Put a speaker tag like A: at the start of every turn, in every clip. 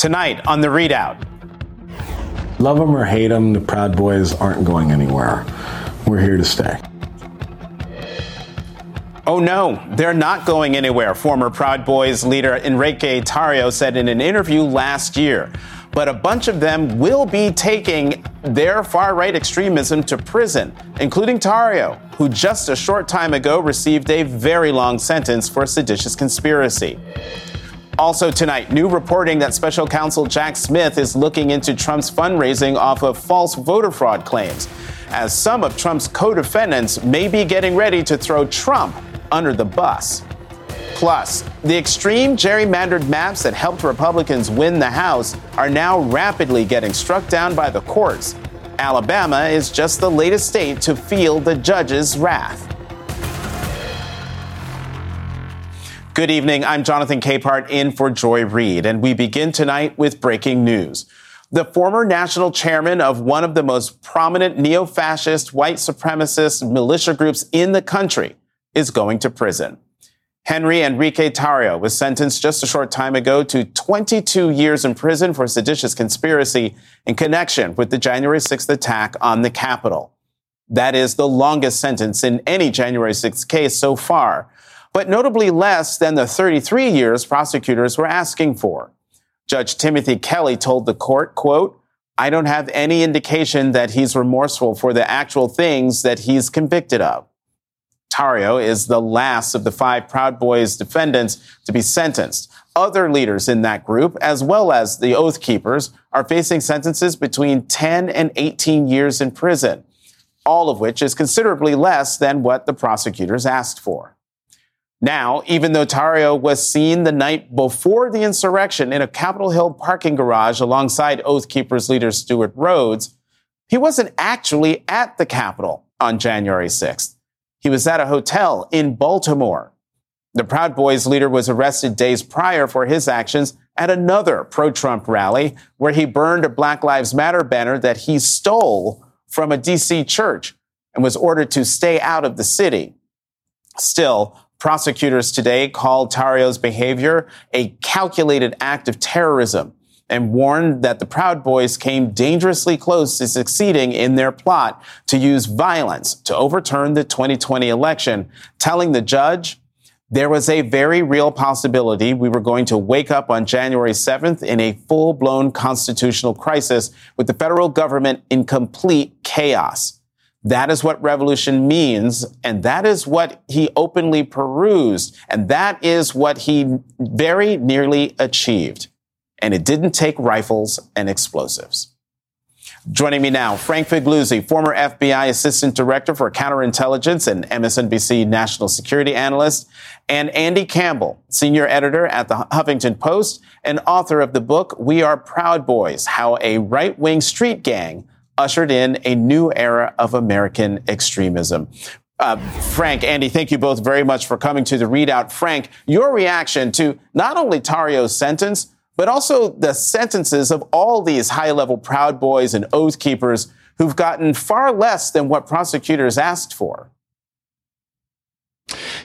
A: Tonight on the ReidOut.
B: Love them or hate them, the Proud Boys aren't going anywhere. We're here to stay.
A: Oh no, they're not going anywhere, former Proud Boys leader Enrique Tarrio said in an interview last year. But a bunch of them will be taking their far right extremism to prison, including Tarrio, who just a short time ago received a very long sentence for seditious conspiracy. Also tonight, new reporting that special counsel Jack Smith is looking into Trump's fundraising off of false voter fraud claims, as some of Trump's co defendants may be getting ready to throw Trump under the bus. Plus, the extreme gerrymandered maps that helped Republicans win the House are now rapidly getting struck down by the courts. Alabama is just the latest state to feel the judge's wrath. Good evening. I'm Jonathan Capehart in for Joy Reid, and we begin tonight with breaking news. The former national chairman of one of the most prominent neo fascist, white supremacist militia groups in the country is going to prison. Henry Enrique Tarrio was sentenced just a short time ago to 22 years in prison for seditious conspiracy in connection with the January 6th attack on the Capitol. That is the longest sentence in any January 6th case so far but notably less than the 33 years prosecutors were asking for. Judge Timothy Kelly told the court, quote, I don't have any indication that he's remorseful for the actual things that he's convicted of. Tarrio is the last of the five Proud Boys defendants to be sentenced. Other leaders in that group, as well as the Oath Keepers, are facing sentences between 10 and 18 years in prison, all of which is considerably less than what the prosecutors asked for. Now, even though Tarrio was seen the night before the insurrection in a Capitol Hill parking garage alongside Oath Keepers leader Stewart Rhodes, he wasn't actually at the Capitol on January 6th. He was at a hotel in Baltimore. The Proud Boys leader was arrested days prior for his actions at another pro Trump rally where he burned a Black Lives Matter banner that he stole from a DC church and was ordered to stay out of the city. Still, Prosecutors today called Tarrio's behavior a calculated act of terrorism and warned that the Proud Boys came dangerously close to succeeding in their plot to use violence to overturn the 2020 election, telling the judge there was a very real possibility we were going to wake up on January 7th in a full blown constitutional crisis with the federal government in complete chaos. That is what revolution means. And that is what he openly perused. And that is what he very nearly achieved. And it didn't take rifles and explosives. Joining me now, Frank Figliuzzi, former FBI Assistant Director for Counterintelligence and MSNBC National Security Analyst, and Andy Campbell, Senior Editor at the Huffington Post and author of the book We Are Proud Boys How a Right Wing Street Gang ushered in a new era of American extremism. Uh, Frank, Andy, thank you both very much for coming to the ReidOut. Frank, your reaction to not only Tarrio's sentence, but also the sentences of all these high level Proud Boys and Oath Keepers who've gotten far less than what prosecutors asked for.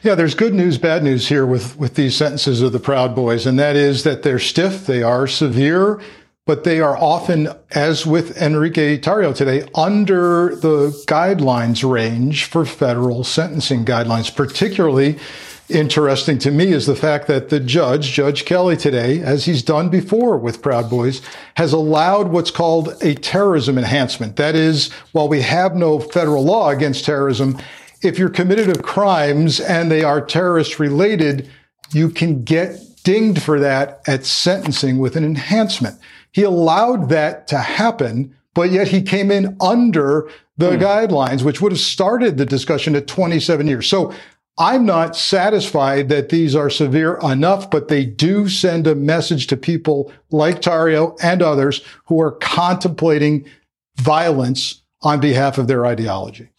C: Yeah, there's good news, bad news here with, with these sentences of the Proud Boys, and that is that they're stiff, they are severe, but they are often, as with Enrique Tarrio today, under the guidelines range for federal sentencing guidelines. Particularly interesting to me is the fact that the judge, Judge Kelly today, as he's done before with Proud Boys, has allowed what's called a terrorism enhancement. That is, while we have no federal law against terrorism, if you're committed of crimes and they are terrorist related, you can get dinged for that at sentencing with an enhancement. He allowed that to happen, but yet he came in under the mm. guidelines, which would have started the discussion at 27 years. So I'm not satisfied that these are severe enough, but they do send a message to people like Tarrio and others who are contemplating violence on behalf of their ideology.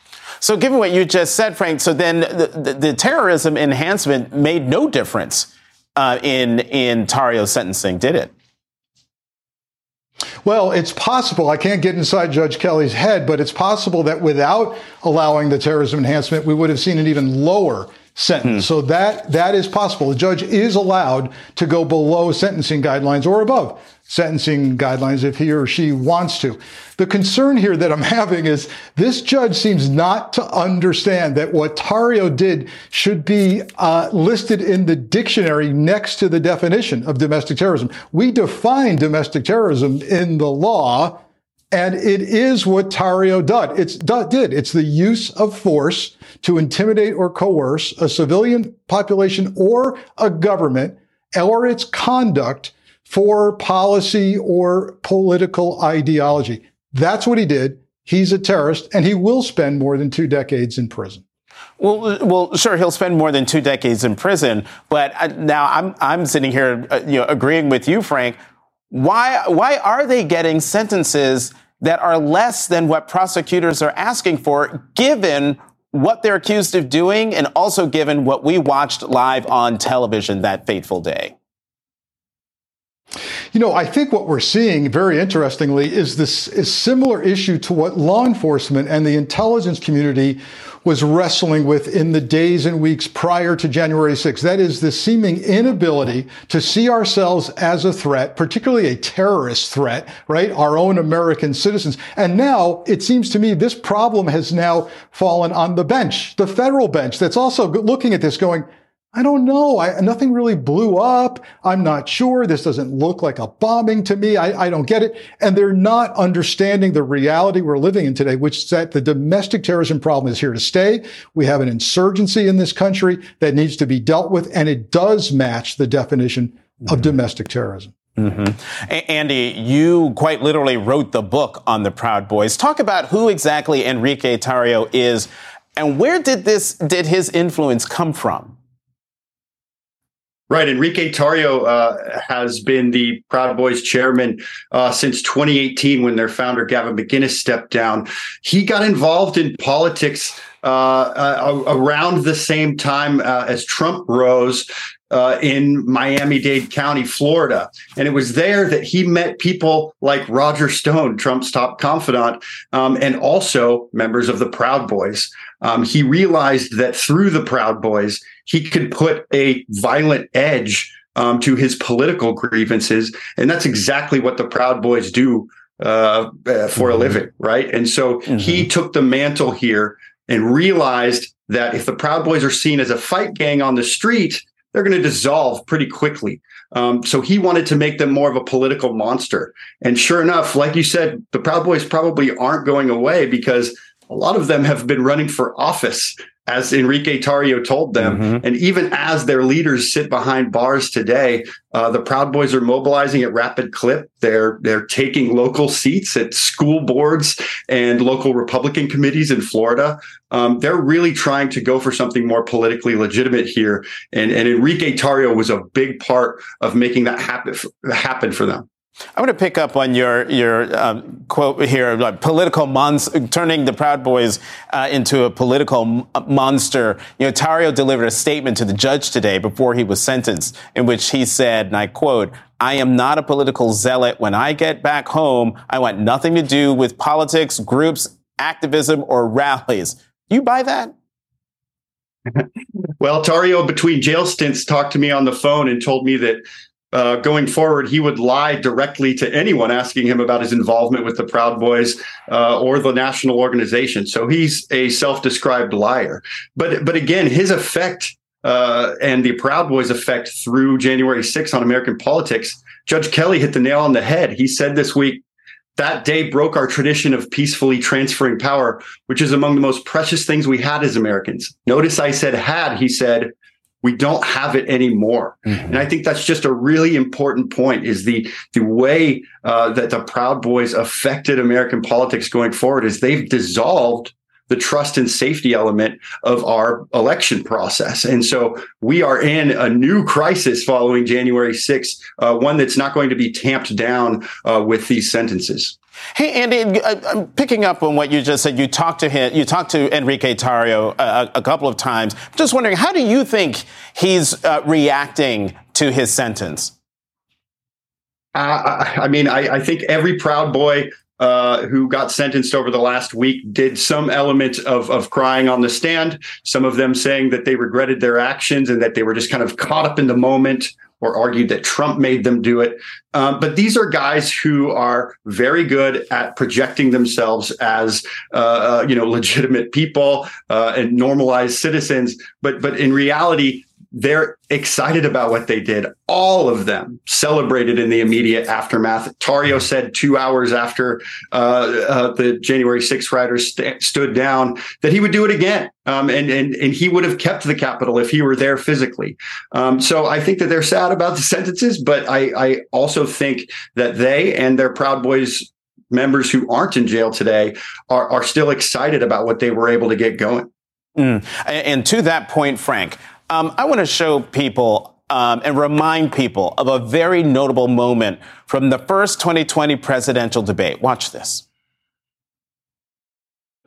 A: So, given what you just said, Frank, so then the, the, the terrorism enhancement made no difference uh, in in Tarrio's sentencing, did it?
C: Well, it's possible. I can't get inside Judge Kelly's head, but it's possible that without allowing the terrorism enhancement, we would have seen an even lower sentence. Hmm. So that that is possible. The judge is allowed to go below sentencing guidelines or above sentencing guidelines if he or she wants to. The concern here that I'm having is this judge seems not to understand that what Tarrio did should be uh, listed in the dictionary next to the definition of domestic terrorism. We define domestic terrorism in the law, and it is what Tarrio did. It's did. It's the use of force to intimidate or coerce a civilian population or a government or its conduct for policy or political ideology. That's what he did. He's a terrorist and he will spend more than two decades in prison.
A: Well, well, sure, he'll spend more than two decades in prison. But uh, now I'm I'm sitting here, uh, you know, agreeing with you, Frank. Why why are they getting sentences that are less than what prosecutors are asking for, given what they're accused of doing, and also given what we watched live on television that fateful day?
C: You know, I think what we're seeing very interestingly is this is similar issue to what law enforcement and the intelligence community was wrestling with in the days and weeks prior to January 6th. That is the seeming inability to see ourselves as a threat, particularly a terrorist threat, right? Our own American citizens. And now it seems to me this problem has now fallen on the bench, the federal bench that's also looking at this going, I don't know. I, nothing really blew up. I'm not sure. This doesn't look like a bombing to me. I, I don't get it. And they're not understanding the reality we're living in today, which is that the domestic terrorism problem is here to stay. We have an insurgency in this country that needs to be dealt with, and it does match the definition mm-hmm. of domestic terrorism.
A: Mm-hmm. Andy, you quite literally wrote the book on the Proud Boys. Talk about who exactly Enrique Tarrio is, and where did this did his influence come from?
D: Right. Enrique Tarrio uh, has been the Proud Boys chairman uh, since 2018 when their founder, Gavin McInnes, stepped down. He got involved in politics uh, uh around the same time uh, as Trump rose. Uh, in Miami Dade County, Florida. And it was there that he met people like Roger Stone, Trump's top confidant, um, and also members of the Proud Boys. Um, he realized that through the Proud Boys, he could put a violent edge um, to his political grievances. And that's exactly what the Proud Boys do uh, uh, for mm-hmm. a living, right? And so mm-hmm. he took the mantle here and realized that if the Proud Boys are seen as a fight gang on the street, they're going to dissolve pretty quickly. Um, so he wanted to make them more of a political monster. And sure enough, like you said, the Proud Boys probably aren't going away because a lot of them have been running for office as Enrique Tarrio told them. Mm-hmm. And even as their leaders sit behind bars today, uh, the Proud Boys are mobilizing at rapid clip. They're they're taking local seats at school boards and local Republican committees in Florida. Um, they're really trying to go for something more politically legitimate here. And, and Enrique Tarrio was a big part of making that happen happen for them.
A: I want to pick up on your your um, quote here, political turning the Proud Boys uh, into a political m- monster. You know, Tarrio delivered a statement to the judge today before he was sentenced, in which he said, and I quote, "I am not a political zealot. When I get back home, I want nothing to do with politics, groups, activism, or rallies." You buy that?
D: well, Tarrio, between jail stints, talked to me on the phone and told me that uh, going forward, he would lie directly to anyone asking him about his involvement with the Proud Boys uh, or the national organization. So he's a self-described liar. But but again, his effect uh, and the Proud Boys' effect through January 6th on American politics, Judge Kelly hit the nail on the head. He said this week. That day broke our tradition of peacefully transferring power, which is among the most precious things we had as Americans. Notice I said had, he said, we don't have it anymore mm-hmm. and i think that's just a really important point is the the way uh, that the proud boys affected american politics going forward is they've dissolved the trust and safety element of our election process. And so we are in a new crisis following January 6th, uh, one that's not going to be tamped down uh, with these sentences.
A: Hey, Andy, uh, I'm picking up on what you just said. You talked to him, you talked to Enrique Tarrio a, a couple of times. I'm just wondering, how do you think he's uh, reacting to his sentence?
D: Uh, I mean, I, I, think every Proud Boy uh, who got sentenced over the last week did some element of, of crying on the stand. Some of them saying that they regretted their actions and that they were just kind of caught up in the moment or argued that Trump made them do it. Um, but these are guys who are very good at projecting themselves as, uh, uh, you know, legitimate people uh, and normalized citizens. But but in reality, they're excited about what they did. All of them celebrated in the immediate aftermath. Tarrio said two hours after uh, uh, the January 6th riders st- stood down that he would do it again. Um, and, and, and he would have kept the Capitol if he were there physically. Um, so I think that they're sad about the sentences, but I, I also think that they and their Proud Boys members who aren't in jail today are, are still excited about what they were able to get going.
A: Mm. And to that point, Frank, um, I want to show people um, and remind people of a very notable moment from the first 2020 presidential debate. Watch this.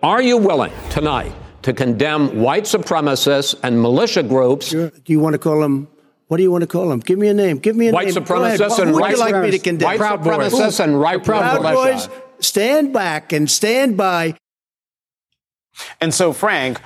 E: Are you willing tonight to condemn white supremacists and militia groups?
F: do you want to call them? What do you want to call them? Give me a name. Give me a name.
E: white
F: name.
E: Supremacists and
F: white like me to condemn?
E: White Proud supremacists boys. and right
F: Proud Boys, stand back and stand by.
A: And so, Frank,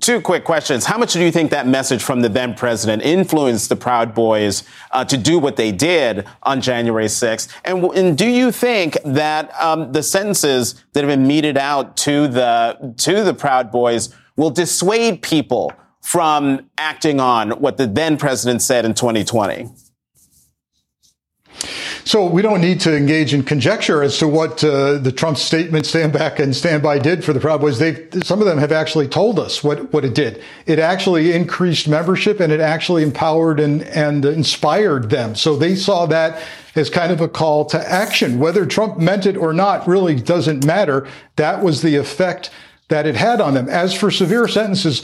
A: Two quick questions. How much do you think that message from the then president influenced the Proud Boys uh, to do what they did on January 6th? And, and do you think that um, the sentences that have been meted out to the to the Proud Boys will dissuade people from acting on what the then president said in 2020?
C: So we don't need to engage in conjecture as to what uh, the Trump statement, stand back and stand by did for the Proud Boys. They, some of them have actually told us what, what it did. It actually increased membership and it actually empowered and, and inspired them. So they saw that as kind of a call to action. Whether Trump meant it or not really doesn't matter. That was the effect that it had on them. As for severe sentences,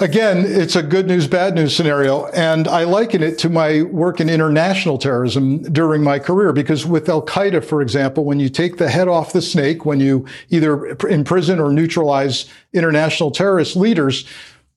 C: Again, it's a good news, bad news scenario. And I liken it to my work in international terrorism during my career, because with Al Qaeda, for example, when you take the head off the snake, when you either imprison or neutralize international terrorist leaders,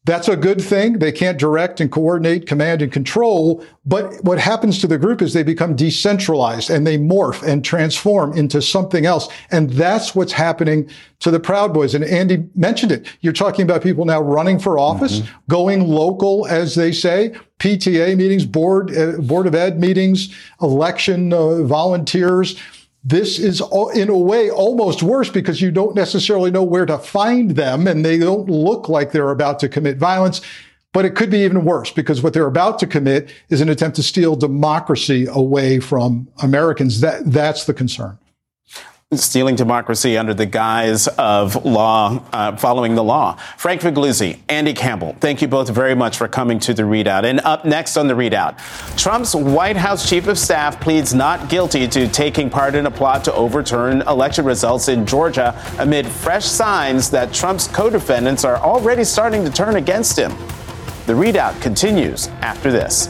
C: that's a good thing. They can't direct and coordinate, command and control. But what happens to the group is they become decentralized and they morph and transform into something else. And that's what's happening to the Proud Boys. And Andy mentioned it. You're talking about people now running for office, mm-hmm. going local, as they say, PTA meetings, board, uh, board of ed meetings, election uh, volunteers this is in a way almost worse because you don't necessarily know where to find them and they don't look like they're about to commit violence. But it could be even worse because what they're about to commit is an attempt to steal democracy away from Americans. That, that's the concern
A: stealing democracy under the guise of law, uh, following the law. Frank Figliuzzi, Andy Campbell, thank you both very much for coming to the ReidOut. And up next on the ReidOut, Trump's White House chief of staff pleads not guilty to taking part in a plot to overturn election results in Georgia amid fresh signs that Trump's co-defendants are already starting to turn against him. The ReidOut continues after this.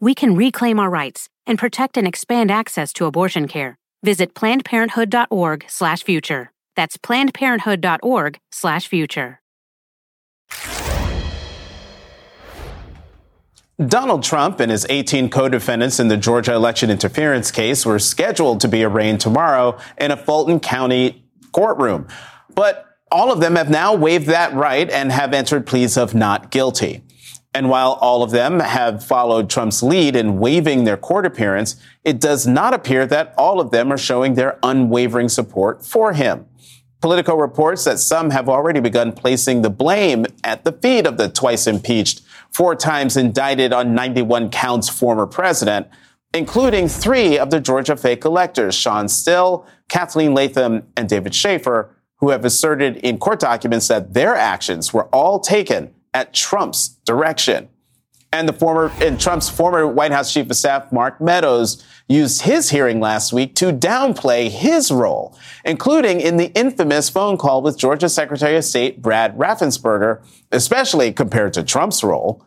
G: we can reclaim our rights and protect and expand access to abortion care. Visit plannedparenthood.org/future. That's plannedparenthood.org/future.
A: Donald Trump and his 18 co-defendants in the Georgia election interference case were scheduled to be arraigned tomorrow in a Fulton County courtroom. But all of them have now waived that right and have entered pleas of not guilty. And while all of them have followed Trump's lead in waiving their court appearance, it does not appear that all of them are showing their unwavering support for him. Politico reports that some have already begun placing the blame at the feet of the twice impeached four times indicted on 91 counts former president, including three of the Georgia fake electors, Shawn Still, Kathleen Latham, and David Shafer, who have asserted in court documents that their actions were all taken at Trump's direction. And the former and Trump's former White House chief of staff, Mark Meadows, used his hearing last week to downplay his role, including in the infamous phone call with Georgia Secretary of State Brad Raffensperger, especially compared to Trump's role.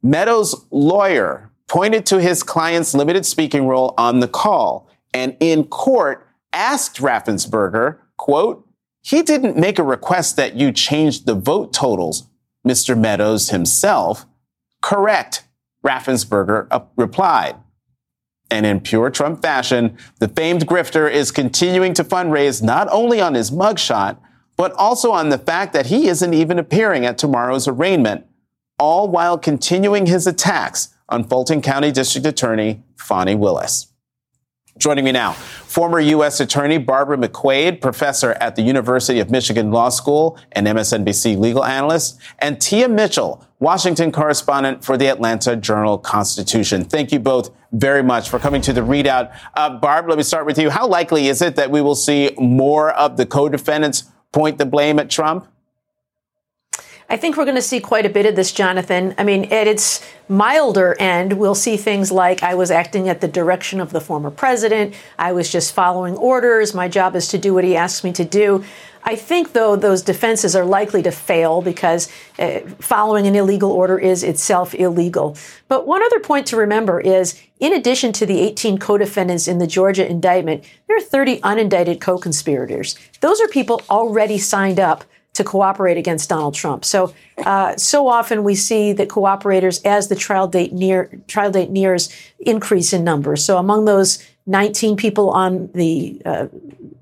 A: Meadows' lawyer pointed to his client's limited speaking role on the call and in court asked Raffensperger, quote, he didn't make a request that you change the vote totals, Mr. Meadows himself. Correct, Raffensperger uh, replied. And in pure Trump fashion, the famed grifter is continuing to fundraise not only on his mugshot, but also on the fact that he isn't even appearing at tomorrow's arraignment, all while continuing his attacks on Fulton County District Attorney Fani Willis. Joining me now, former U.S. Attorney Barbara McQuade, professor at the University of Michigan Law School and MSNBC legal analyst, and Tia Mitchell, Washington correspondent for the Atlanta Journal Constitution. Thank you both very much for coming to the ReidOut. Uh, Barb, let me start with you. How likely is it that we will see more of the co-defendants point the blame at Trump?
H: I think we're going to see quite a bit of this, Jonathan. I mean, at its milder end, we'll see things like I was acting at the direction of the former president. I was just following orders. My job is to do what he asks me to do. I think, though, those defenses are likely to fail because uh, following an illegal order is itself illegal. But one other point to remember is in addition to the 18 co defendants in the Georgia indictment, there are 30 unindicted co conspirators. Those are people already signed up to cooperate against Donald Trump. So, uh, so often we see that cooperators, as the trial date near trial date nears, increase in numbers. So, among those 19 people on the uh,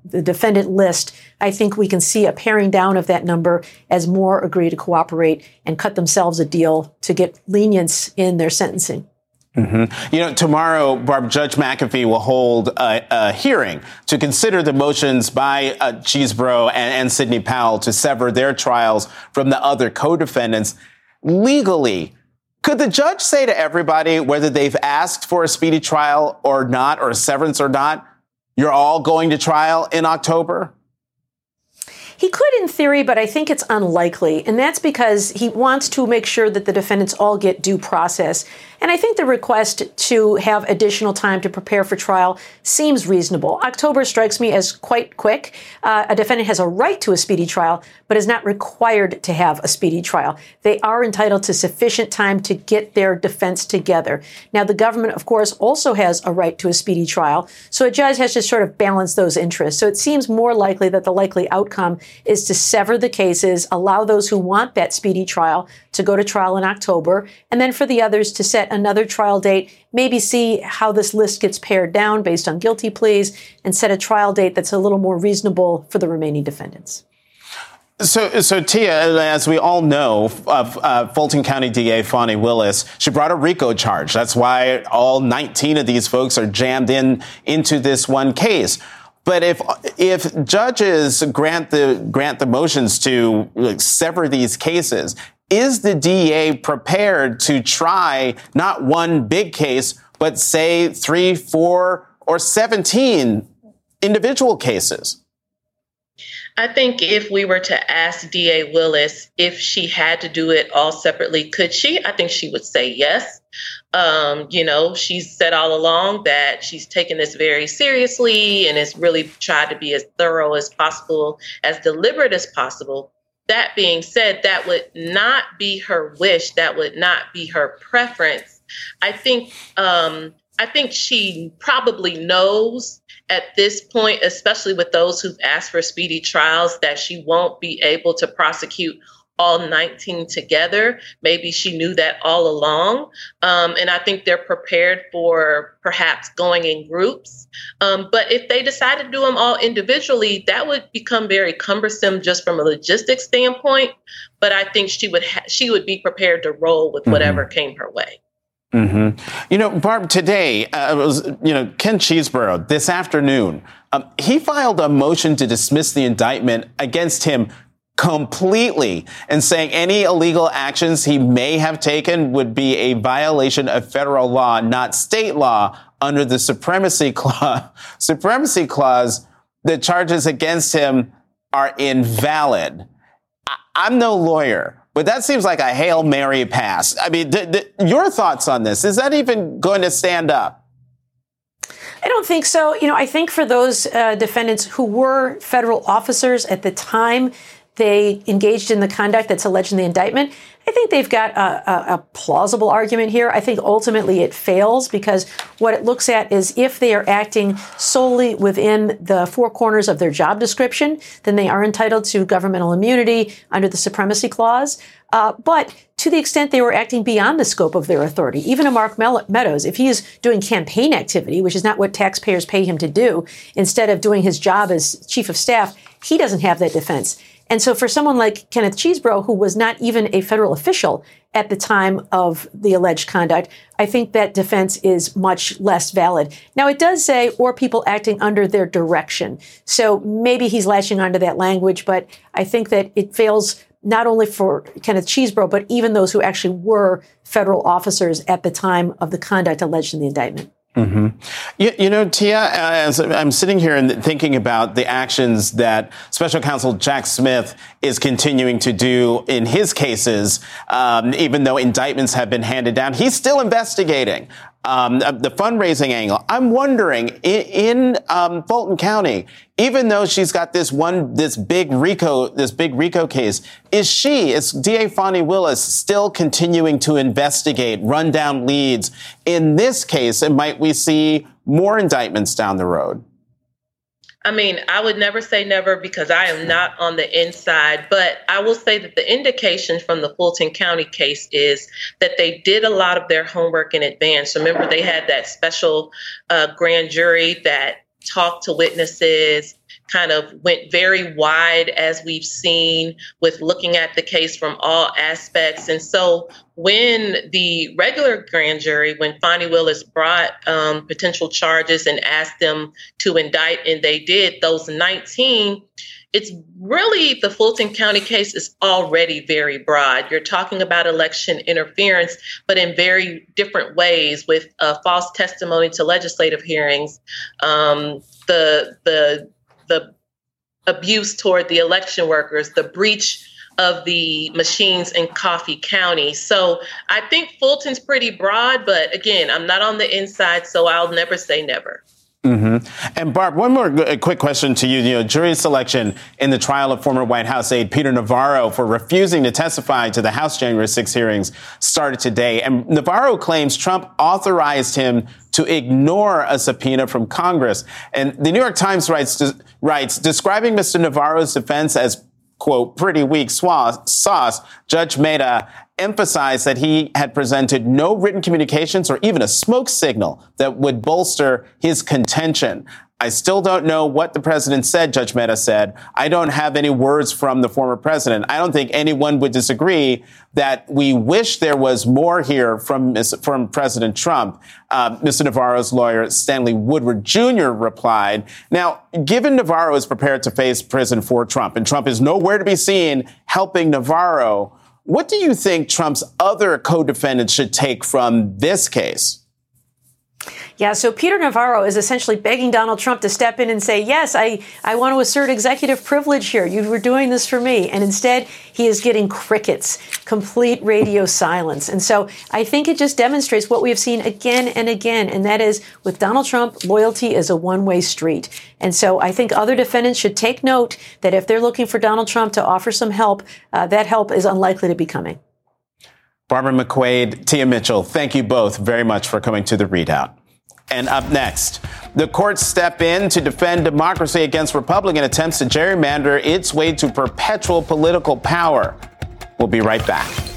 H: the defendant list, I think we can see a paring down of that number as more agree to cooperate and cut themselves a deal to get lenience in their sentencing.
A: Mm-hmm. You know, tomorrow, Barb, Judge McAfee will hold a, a hearing to consider the motions by uh, Chesebro and, and Sidney Powell to sever their trials from the other co-defendants. Legally, could the judge say to everybody, whether they've asked for a speedy trial or not, or a severance or not, you're all going to trial in October?
H: He could in theory, but I think it's unlikely. And that's because he wants to make sure that the defendants all get due process. And I think the request to have additional time to prepare for trial seems reasonable. October strikes me as quite quick. Uh, a defendant has a right to a speedy trial, but is not required to have a speedy trial. They are entitled to sufficient time to get their defense together. Now, the government, of course, also has a right to a speedy trial. So a judge has to sort of balance those interests. So it seems more likely that the likely outcome is to sever the cases, allow those who want that speedy trial to go to trial in October, and then for the others to set another trial date, maybe see how this list gets pared down based on guilty pleas, and set a trial date that's a little more reasonable for the remaining defendants.
A: So, so Tia, as we all know, of uh, Fulton County DA Fani Willis, she brought a RICO charge. That's why all 19 of these folks are jammed in into this one case. But if if judges grant the grant the motions to like, sever these cases, is the DA prepared to try not one big case, but say three, four, or 17 individual cases?
I: I think if we were to ask DA Willis if she had to do it all separately, could she? I think she would say yes. Um, you know, she's said all along that she's taken this very seriously and has really tried to be as thorough as possible, as deliberate as possible that being said, that would not be her wish. That would not be her preference. I think um, I think she probably knows at this point, especially with those who've asked for speedy trials, that she won't be able to prosecute all 19 together. Maybe she knew that all along. Um, and I think they're prepared for perhaps going in groups. Um, but if they decide to do them all individually, that would become very cumbersome just from a logistics standpoint. But I think she would ha- she would be prepared to roll with whatever mm-hmm. came her way.
A: Mm-hmm. You know, Barb, today, uh, was, you know, Ken Chesebro this afternoon, um, he filed a motion to dismiss the indictment against him completely and saying any illegal actions he may have taken would be a violation of federal law, not state law under the supremacy clause. supremacy clause, the charges against him are invalid. I- am no lawyer, but that seems like a Hail Mary pass. I mean, th- th- your thoughts on this? Is that even going to stand up?
H: I don't think so. You know, I think for those uh, defendants who were federal officers at the time they engaged in the conduct that's alleged in the indictment, I think they've got a, a, a, plausible argument here. I think ultimately it fails because what it looks at is if they are acting solely within the four corners of their job description, then they are entitled to governmental immunity under the Supremacy Clause. Uh, but to the extent they were acting beyond the scope of their authority, even a Mark Meadows, if he is doing campaign activity, which is not what taxpayers pay him to do, instead of doing his job as chief of staff, he doesn't have that defense. And so for someone like Kenneth Chesebro, who was not even a federal official at the time of the alleged conduct, I think that defense is much less valid. Now, it does say, or people acting under their direction. So maybe he's latching onto that language, but I think that it fails not only for Kenneth Chesebro, but even those who actually were federal officers at the time of the conduct alleged in the indictment.
A: Mm-hmm. You, you, know, Tia, as I'm sitting here and thinking about the actions that Special Counsel Jack Smith is continuing to do in his cases, um, even though indictments have been handed down, he's still investigating um, the fundraising angle. I'm wondering in, in um, Fulton County, even though she's got this one, this big RICO, this big RICO case, is she, is DA Fani Willis still continuing to investigate, run down leads in this case? And might we see more indictments down the road?
I: I mean, I would never say never because I am not on the inside, but I will say that the indication from the Fulton County case is that they did a lot of their homework in advance. Remember, they had that special uh, grand jury that talked to witnesses, kind of went very wide as we've seen with looking at the case from all aspects. And so when the regular grand jury, when Fani Willis brought um, potential charges and asked them to indict, and they did, those 19, it's really the Fulton County case is already very broad. You're talking about election interference, but in very different ways with false testimony to legislative hearings, um, the the the abuse toward the election workers, the breach of the machines in Coffee County. So I think Fulton's pretty broad, but again, I'm not on the inside, so I'll never say never.
A: Mm-hmm. And Barb, one more quick question to you. You know, jury selection in the trial of former White House aide Peter Navarro for refusing to testify to the House January 6 hearings started today. And Navarro claims Trump authorized him to ignore a subpoena from Congress. And the New York Times writes, writes describing Mr. Navarro's defense as quote, pretty weak sauce, Judge Mehta emphasized that he had presented no written communications or even a smoke signal that would bolster his contention. I still don't know what the president said, Judge Mehta said. I don't have any words from the former president. I don't think anyone would disagree that we wish there was more here from, from President Trump. Uh, Mr. Navarro's lawyer, Stanley Woodward Jr., replied. Now, given Navarro is prepared to face prison for Trump, and Trump is nowhere to be seen helping Navarro, what do you think Trump's other co-defendants should take from this case?
H: Yeah, so Peter Navarro is essentially begging Donald Trump to step in and say, Yes, I, I want to assert executive privilege here. You were doing this for me. And instead, he is getting crickets, complete radio silence. And so I think it just demonstrates what we have seen again and again. And that is with Donald Trump, loyalty is a one way street. And so I think other defendants should take note that if they're looking for Donald Trump to offer some help, uh, that help is unlikely to be coming.
A: Barbara McQuade, Tia Mitchell, thank you both very much for coming to the ReidOut. And up next, the courts step in to defend democracy against Republican attempts to gerrymander its way to perpetual political power. We'll be right back.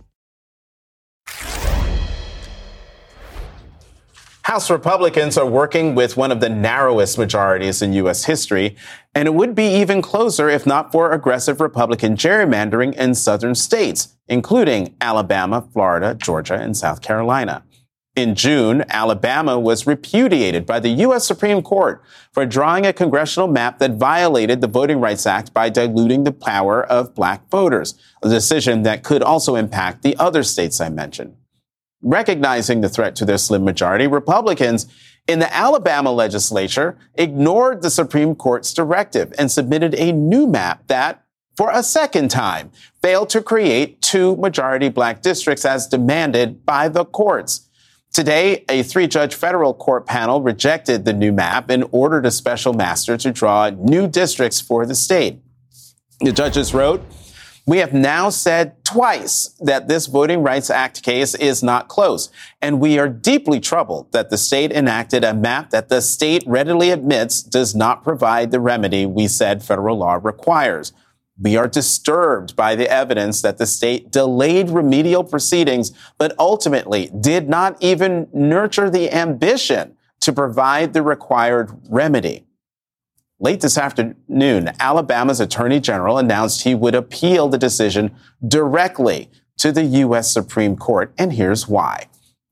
A: House Republicans are working with one of the narrowest majorities in U.S. history, and it would be even closer if not for aggressive Republican gerrymandering in southern states, including Alabama, Florida, Georgia, and South Carolina. In June, Alabama was repudiated by the U.S. Supreme Court for drawing a congressional map that violated the Voting Rights Act by diluting the power of black voters, a decision that could also impact the other states I mentioned. Recognizing the threat to their slim majority, Republicans in the Alabama legislature ignored the Supreme Court's directive and submitted a new map that, for a second time, failed to create two majority black districts as demanded by the courts. Today, a three judge federal court panel rejected the new map and ordered a special master to draw new districts for the state. The judges wrote, we have now said twice that this Voting Rights Act case is not close, and we are deeply troubled that the state enacted a map that the state readily admits does not provide the remedy we said federal law requires. We are disturbed by the evidence that the state delayed remedial proceedings, but ultimately did not even nurture the ambition to provide the required remedy. Late this afternoon, Alabama's attorney general announced he would appeal the decision directly to the U.S. Supreme Court, and here's why.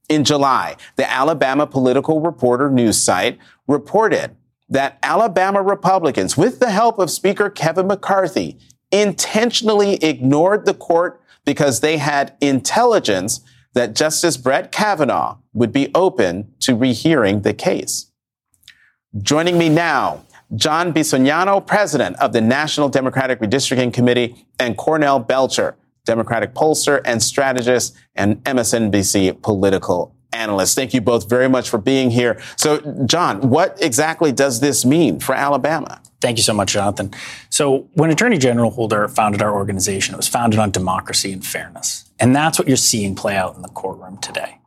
A: In July, the Alabama Political Reporter news site reported that Alabama Republicans, with the help of Speaker Kevin McCarthy, intentionally ignored the court because they had intelligence that Justice Brett Kavanaugh would be open to rehearing the case. Joining me now, John Bisognano, president of the National Democratic Redistricting Committee, and Cornell Belcher, Democratic pollster and strategist and MSNBC political analyst. Thank you both very much for being here. So, John, what exactly does this mean for Alabama?
J: Thank you so much, Jonathan. So, when Attorney General Holder founded our organization, it was founded on democracy and fairness. And that's what you're seeing play out in the courtroom today.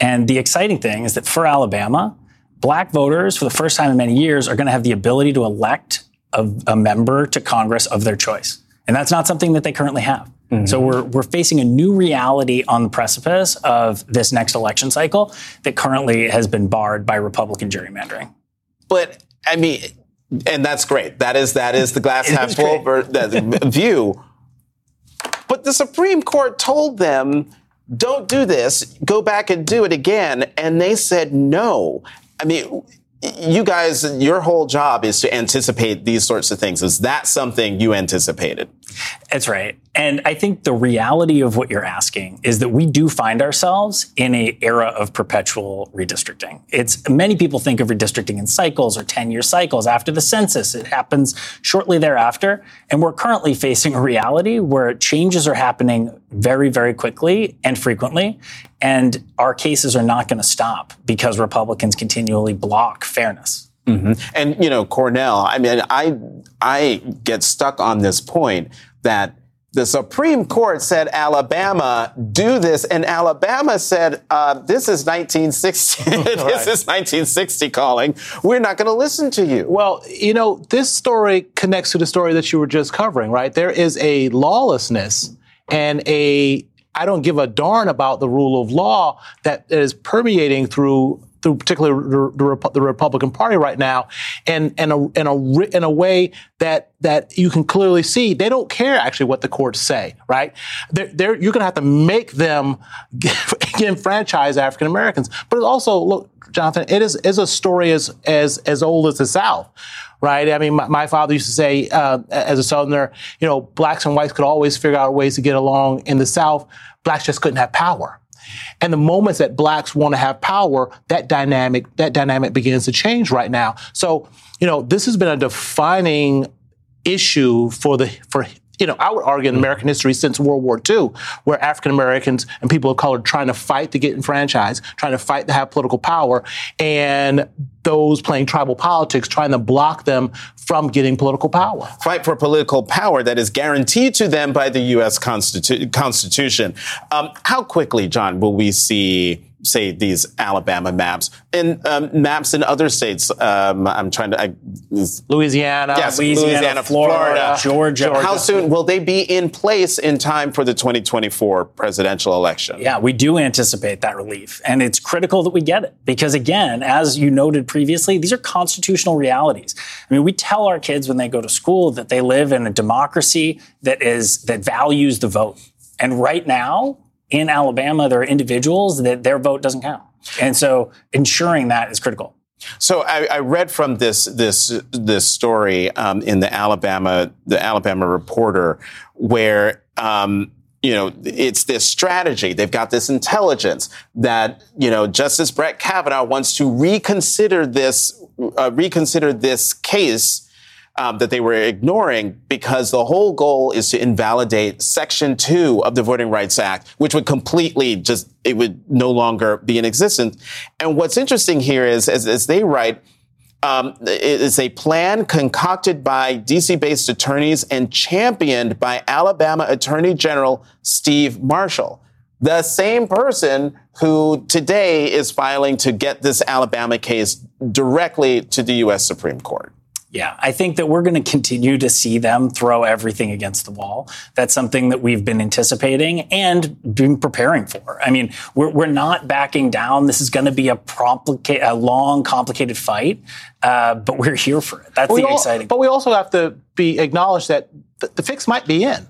J: And the exciting thing is that for Alabama, black voters, for the first time in many years, are going to have the ability to elect a, a member to Congress of their choice. And that's not something that they currently have. Mm-hmm. So we're, we're facing a new reality on the precipice of this next election cycle that currently has been barred by Republican gerrymandering.
A: But I mean, and that's great. That is that is the glass half full view. But the Supreme Court told them, "Don't do this. Go back and do it again," and they said no. I mean, you guys, your whole job is to anticipate these sorts of things. Is that something you anticipated?
J: That's right. And I think the reality of what you're asking is that we do find ourselves in a era of perpetual redistricting. It's many people think of redistricting in cycles or 10 year cycles after the census. It happens shortly thereafter. And we're currently facing a reality where changes are happening very, very quickly and frequently. And our cases are not going to stop because Republicans continually block fairness.
A: Mm-hmm. And you know, Cornell. I mean, I I get stuck on this point that the Supreme Court said Alabama do this, and Alabama said uh, this is 1960. this is 1960 calling. We're not going to listen to you.
K: Well, you know, this story connects to the story that you were just covering, right? There is a lawlessness and a I don't give a darn about the rule of law that is permeating through through particularly the, the, Republican Party right now, and and a, in a in a way that that you can clearly see they don't care actually what the courts say, right? They're, they're you're going to have to make them enfranchise African Americans, but it's also look, Jonathan, it is is a story as as as old as the South right? I mean, my, my father used to say, uh, as a Southerner, you know, blacks and whites could always figure out ways to get along. In the South, blacks just couldn't have power. And the moments that blacks want to have power, that dynamic, that dynamic begins to change right now. So, you know, this has been a defining issue for the for you know, I would argue in American history since World War II, where African Americans and people of color trying to fight to get enfranchised, trying to fight to have political power, and those playing tribal politics trying to block them from getting political power.
A: Fight for political power that is guaranteed to them by the U.S. Constitu- Constitution. Um, how quickly, John, will we see say these Alabama maps and um, maps in other states. Um, I'm trying to I,
K: Louisiana,
A: yes,
K: Louisiana,
A: Louisiana
K: Florida, Florida Georgia.
A: Georgia. How soon will they be in place in time for the 2024 presidential election?
J: Yeah, we do anticipate that relief, and it's critical that we get it because, again, as you noted previously, these are constitutional realities. I mean, we tell our kids when they go to school that they live in a democracy that is that values the vote, and right now in Alabama, there are individuals that their vote doesn't count. And so ensuring that is critical.
A: So I, I read from this this this story um, in the Alabama the Alabama Reporter where um, you know it's this strategy. They've got this intelligence that you know Justice Brett Kavanaugh wants to reconsider this uh, reconsider this case um, that they were ignoring because the whole goal is to invalidate Section 2 of the Voting Rights Act, which would completely just, it would no longer be in existence. And what's interesting here is, as, as they write, um, it is a plan concocted by DC based attorneys and championed by Alabama Attorney General Steve Marshall, the same person who today is filing to get this Alabama case directly to the U.S. Supreme Court.
J: Yeah, I think that we're going to continue to see them throw everything against the wall. That's something that we've been anticipating and been preparing for. I mean, we're, we're not backing down. This is going to be a, complica- a long, complicated fight, uh, but we're here for it. That's the
K: all,
J: exciting.
K: But we also have to be acknowledged that the, the fix might be in.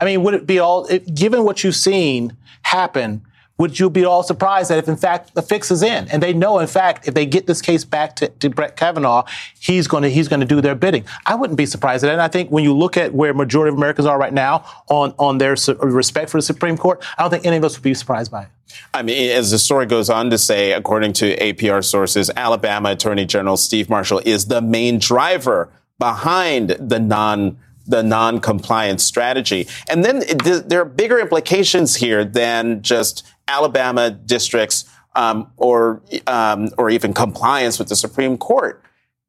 K: I mean, would it be all, if, given what you've seen happen, would you be all surprised that if in fact the fix is in and they know in fact if they get this case back to, to Brett Kavanaugh, he's going to he's going to do their bidding. I wouldn't be surprised at that. And I think when you look at where majority of Americans are right now on on their respect for the Supreme Court, I don't think any of us would be surprised by it.
A: I mean, as the story goes on to say, according to APR sources, Alabama Attorney General Steve Marshall is the main driver behind the non the non-compliance strategy. And then there are bigger implications here than just Alabama districts um, or um, or even compliance with the Supreme Court.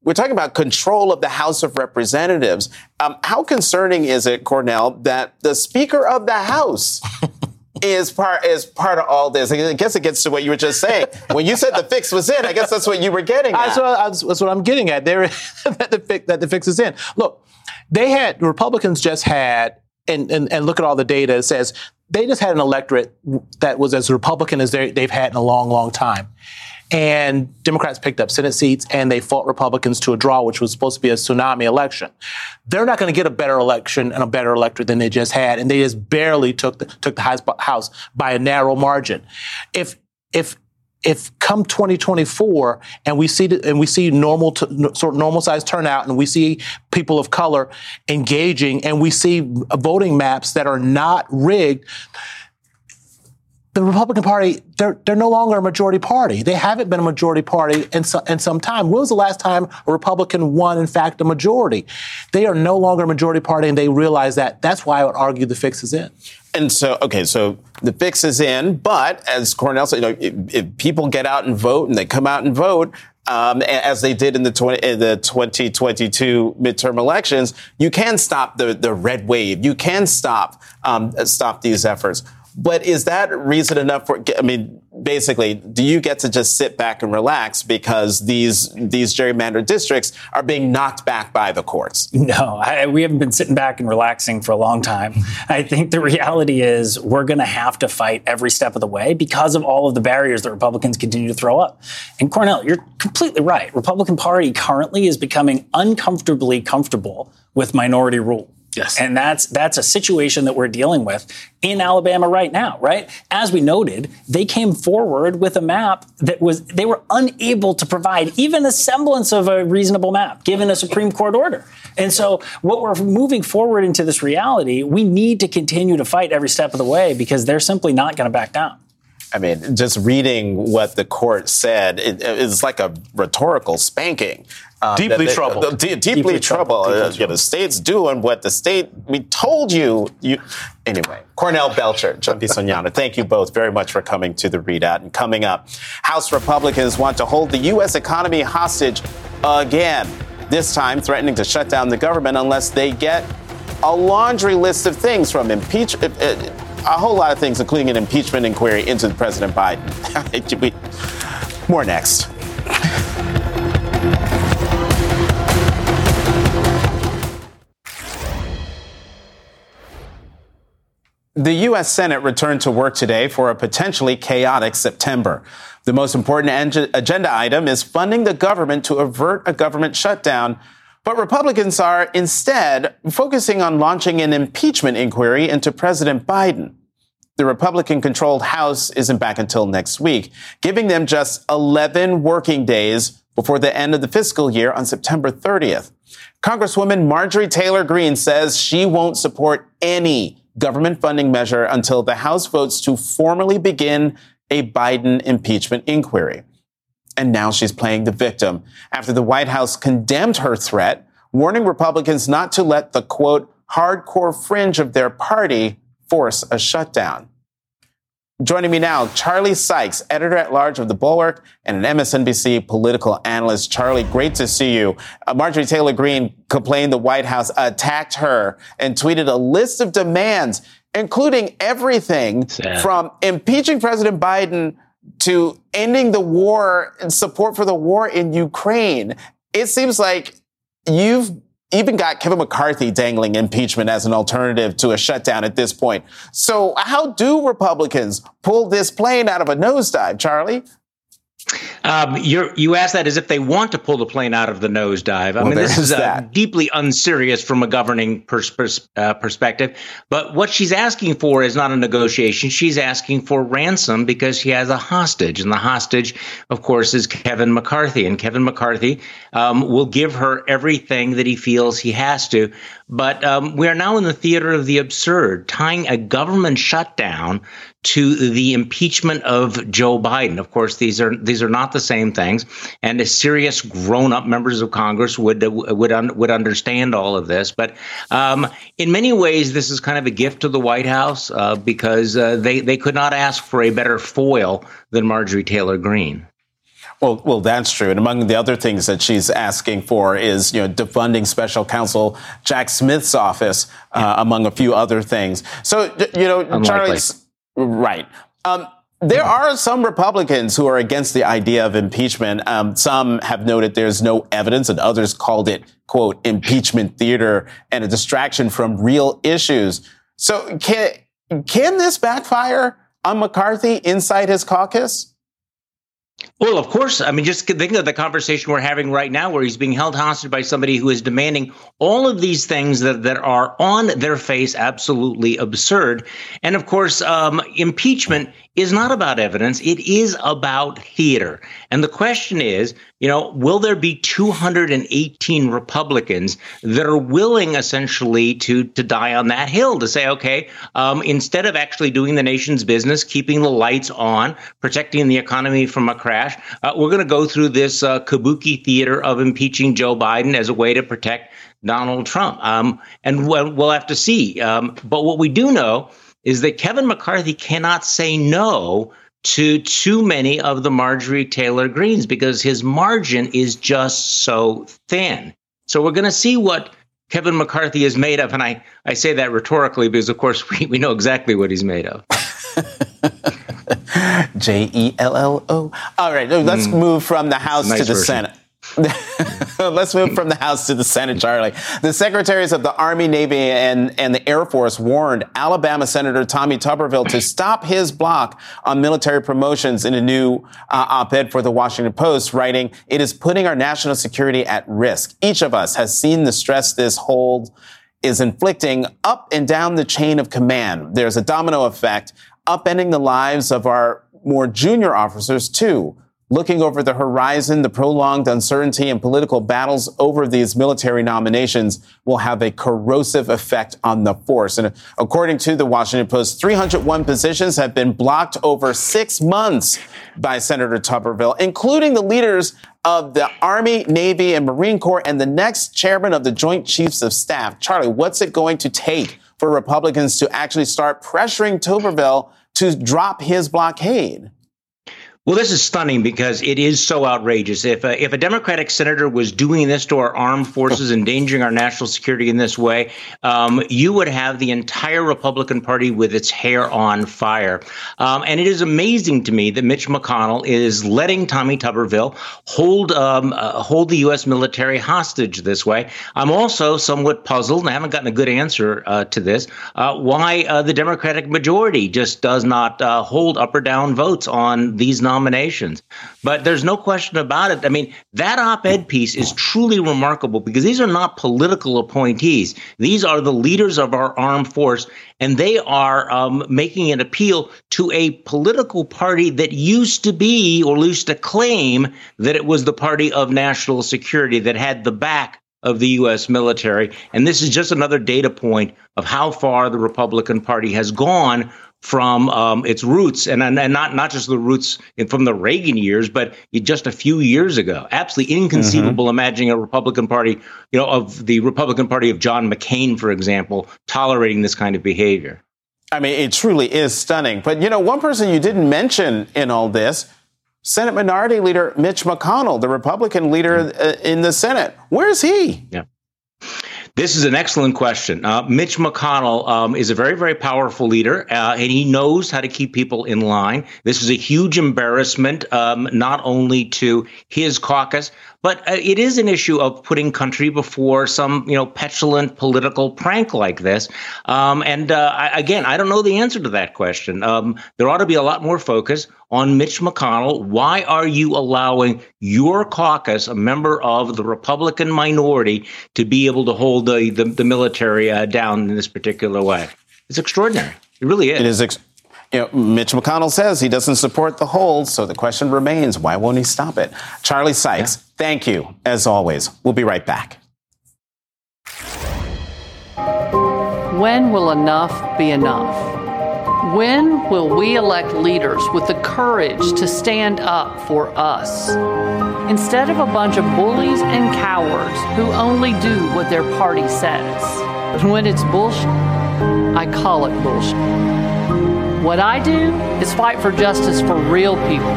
A: We're talking about control of the House of Representatives. Um, how concerning is it, Cornell, that the Speaker of the House is part is part of all this? I guess it gets to what you were just saying. When you said the fix was in, I guess that's what you were getting at.
K: That's what, that's what I'm getting at. There, that the fix, that the fix is in. Look, they had Republicans just had and, and, and look at all the data. It says they just had an electorate that was as Republican as they've had in a long, long time. And Democrats picked up Senate seats and they fought Republicans to a draw, which was supposed to be a tsunami election. They're not going to get a better election and a better electorate than they just had. And they just barely took the, took the House by a narrow margin. If, if, if come 2024 and we see and we see normal sort of normal size turnout and we see people of color engaging and we see voting maps that are not rigged the Republican Party, they're, they're no longer a majority party. They haven't been a majority party in, so, in some time. When was the last time a Republican won, in fact, a majority? They are no longer a majority party, and they realize that. That's why I would argue the fix is in.
A: And so, okay, so the fix is in, but as Cornell said, you know, if, if people get out and vote and they come out and vote, um, as they did in the, 20, in the 2022 midterm elections, you can stop the, the red wave. You can stop um, stop these efforts. But is that reason enough for? I mean, basically, do you get to just sit back and relax because these these gerrymandered districts are being knocked back by the courts?
J: No, I, we haven't been sitting back and relaxing for a long time. I think the reality is we're going to have to fight every step of the way because of all of the barriers that Republicans continue to throw up. And Cornell, you're completely right. Republican Party currently is becoming uncomfortably comfortable with minority rule.
K: Yes.
J: And that's that's a situation that we're dealing with in Alabama right now, right? As we noted, they came forward with a map that was they were unable to provide even a semblance of a reasonable map given a Supreme Court order. And so what we're moving forward into this reality, we need to continue to fight every step of the way because they're simply not going to back down.
A: I mean, just reading what the court said, it, it's like a rhetorical spanking.
K: Um, deeply they, troubled.
A: D- deeply, deeply troubled. Deeply uh, troubled. the state's doing what the state. We told you. You anyway. Cornell Belcher, John Bisognano. Thank you both very much for coming to the ReidOut. And coming up, House Republicans want to hold the U.S. economy hostage again. This time, threatening to shut down the government unless they get a laundry list of things from impeachment. Uh, uh, a whole lot of things, including an impeachment inquiry into President Biden. More next. The U.S. Senate returned to work today for a potentially chaotic September. The most important agenda item is funding the government to avert a government shutdown. But Republicans are instead focusing on launching an impeachment inquiry into President Biden. The Republican controlled House isn't back until next week, giving them just 11 working days before the end of the fiscal year on September 30th. Congresswoman Marjorie Taylor Greene says she won't support any government funding measure until the House votes to formally begin a Biden impeachment inquiry. And now she's playing the victim after the White House condemned her threat, warning Republicans not to let the quote, hardcore fringe of their party force a shutdown. Joining me now, Charlie Sykes, editor at large of The Bulwark and an MSNBC political analyst. Charlie, great to see you. Uh, Marjorie Taylor Greene complained the White House attacked her and tweeted a list of demands, including everything Sad. from impeaching President Biden to ending the war and support for the war in Ukraine. It seems like you've even got Kevin McCarthy dangling impeachment as an alternative to a shutdown at this point. So how do Republicans pull this plane out of a nosedive, Charlie?
L: Um, you ask that as if they want to pull the plane out of the nosedive. I well, mean, this is uh, deeply unserious from a governing pers- pers- uh, perspective. But what she's asking for is not a negotiation. She's asking for ransom because she has a hostage. And the hostage, of course, is Kevin McCarthy. And Kevin McCarthy um, will give her everything that he feels he has to. But um, we are now in the theater of the absurd, tying a government shutdown to the impeachment of Joe Biden. Of course, these are these are not the same things, and serious grown-up members of Congress would would un, would understand all of this. But um, in many ways, this is kind of a gift to the White House uh, because uh, they they could not ask for a better foil than Marjorie Taylor Greene.
A: Well, well, that's true. And among the other things that she's asking for is, you know, defunding special counsel Jack Smith's office, uh, among a few other things. So, you know, Unlikely. Charlie's right. Um, there are some Republicans who are against the idea of impeachment. Um, some have noted there's no evidence, and others called it, quote, impeachment theater and a distraction from real issues. So, can can this backfire on McCarthy inside his caucus?
L: Well, of course. I mean, just think of the conversation we're having right now, where he's being held hostage by somebody who is demanding all of these things that, that are on their face absolutely absurd. And of course, um, impeachment is not about evidence. It is about theater. And the question is, you know, will there be 218 Republicans that are willing essentially to, to die on that hill to say, okay, um, instead of actually doing the nation's business, keeping the lights on, protecting the economy from a crash, uh, we're going to go through this uh, kabuki theater of impeaching Joe Biden as a way to protect Donald Trump. Um, and we'll, we'll have to see. Um, but what we do know is that Kevin McCarthy cannot say no to too many of the Marjorie Taylor Greenes because his margin is just so thin. So we're going to see what Kevin McCarthy is made of. And I, I say that rhetorically because, of course, we, we know exactly what he's made of.
A: J E L L O. All right, let's mm. move from the House nice to the version. Senate. Let's move from the House to the Senate, Charlie. The secretaries of the Army, Navy, and, and the Air Force warned Alabama Senator Tommy Tuberville to stop his block on military promotions in a new uh, op-ed for the Washington Post, writing, it is putting our national security at risk. Each of us has seen the stress this hold is inflicting up and down the chain of command. There's a domino effect, upending the lives of our more junior officers too. Looking over the horizon, the prolonged uncertainty and political battles over these military nominations will have a corrosive effect on the force. And according to the Washington Post, 301 positions have been blocked over six months by Senator Tuberville, including the leaders of the Army, Navy, and Marine Corps, and the next chairman of the Joint Chiefs of Staff. Charlie, what's it going to take for Republicans to actually start pressuring Tuberville to drop his blockade?
L: Well, this is stunning because it is so outrageous. If a, if a Democratic senator was doing this to our armed forces, endangering our national security in this way, um, you would have the entire Republican Party with its hair on fire. Um, and it is amazing to me that Mitch McConnell is letting Tommy Tuberville hold um, uh, hold the U.S. military hostage this way. I'm also somewhat puzzled, and I haven't gotten a good answer uh, to this, uh, why uh, the Democratic majority just does not uh, hold up or down votes on these nominations nominations. But there's no question about it. I mean, that op ed piece is truly remarkable because these are not political appointees. These are the leaders of our armed force, and they are um, making an appeal to a political party that used to be or used to claim that it was the party of national security that had the back of the U.S. military. And this is just another data point of how far the Republican Party has gone from um, its roots, and, and not not just the roots from the Reagan years, but just a few years ago. Absolutely inconceivable mm-hmm. imagining a Republican Party, you know, of the Republican Party of John McCain, for example, tolerating this kind of behavior.
A: I mean, it truly is stunning. But you know, one person you didn't mention in all this. Senate Minority Leader Mitch McConnell, the Republican leader mm-hmm. in the Senate. Where is he?
L: Yeah. This is an excellent question. Uh, Mitch McConnell um, is a very, very powerful leader, uh, and he knows how to keep people in line. This is a huge embarrassment, um, not only to his caucus, but uh, it is an issue of putting country before some, you know, petulant political prank like this. Um, and uh, I, again, I don't know the answer to that question. Um, there ought to be a lot more focus on Mitch McConnell. Why are you allowing your caucus, a member of the Republican minority, to be able to hold the, the, the military uh, down in this particular way? It's extraordinary. It really is.
A: It is. Ex- you know, Mitch McConnell says he doesn't support the hold, so the question remains why won't he stop it? Charlie Sykes, yeah. thank you, as always. We'll be right back.
M: When will enough be enough? When will we elect leaders with the courage to stand up for us? Instead of a bunch of bullies and cowards who only do what their party says. When it's bullshit, I call it bullshit. What I do is fight for justice for real people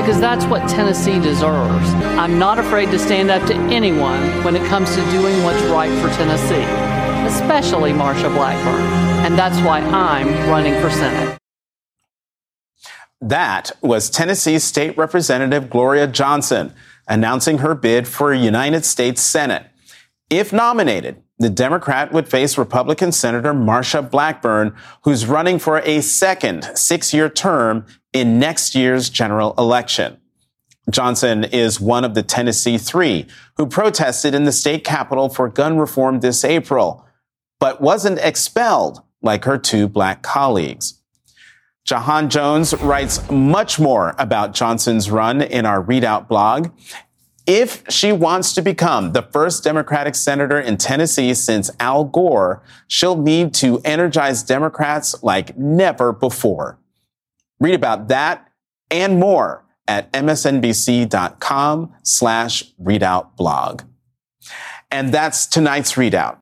M: because that's what Tennessee deserves. I'm not afraid to stand up to anyone when it comes to doing what's right for Tennessee, especially Marsha Blackburn and that's why I'm running for Senate.
A: That was Tennessee State Representative Gloria Johnson announcing her bid for a United States Senate. If nominated, the Democrat would face Republican Senator Marsha Blackburn, who's running for a second six year term in next year's general election. Johnson is one of the Tennessee three who protested in the state capitol for gun reform this April, but wasn't expelled like her two black colleagues. Jahan Jones writes much more about Johnson's run in our ReidOut blog. If she wants to become the first Democratic senator in Tennessee since Al Gore, she'll need to energize Democrats like never before. Read about that and more at msnbc.com slash ReidOut blog. And that's tonight's ReidOut.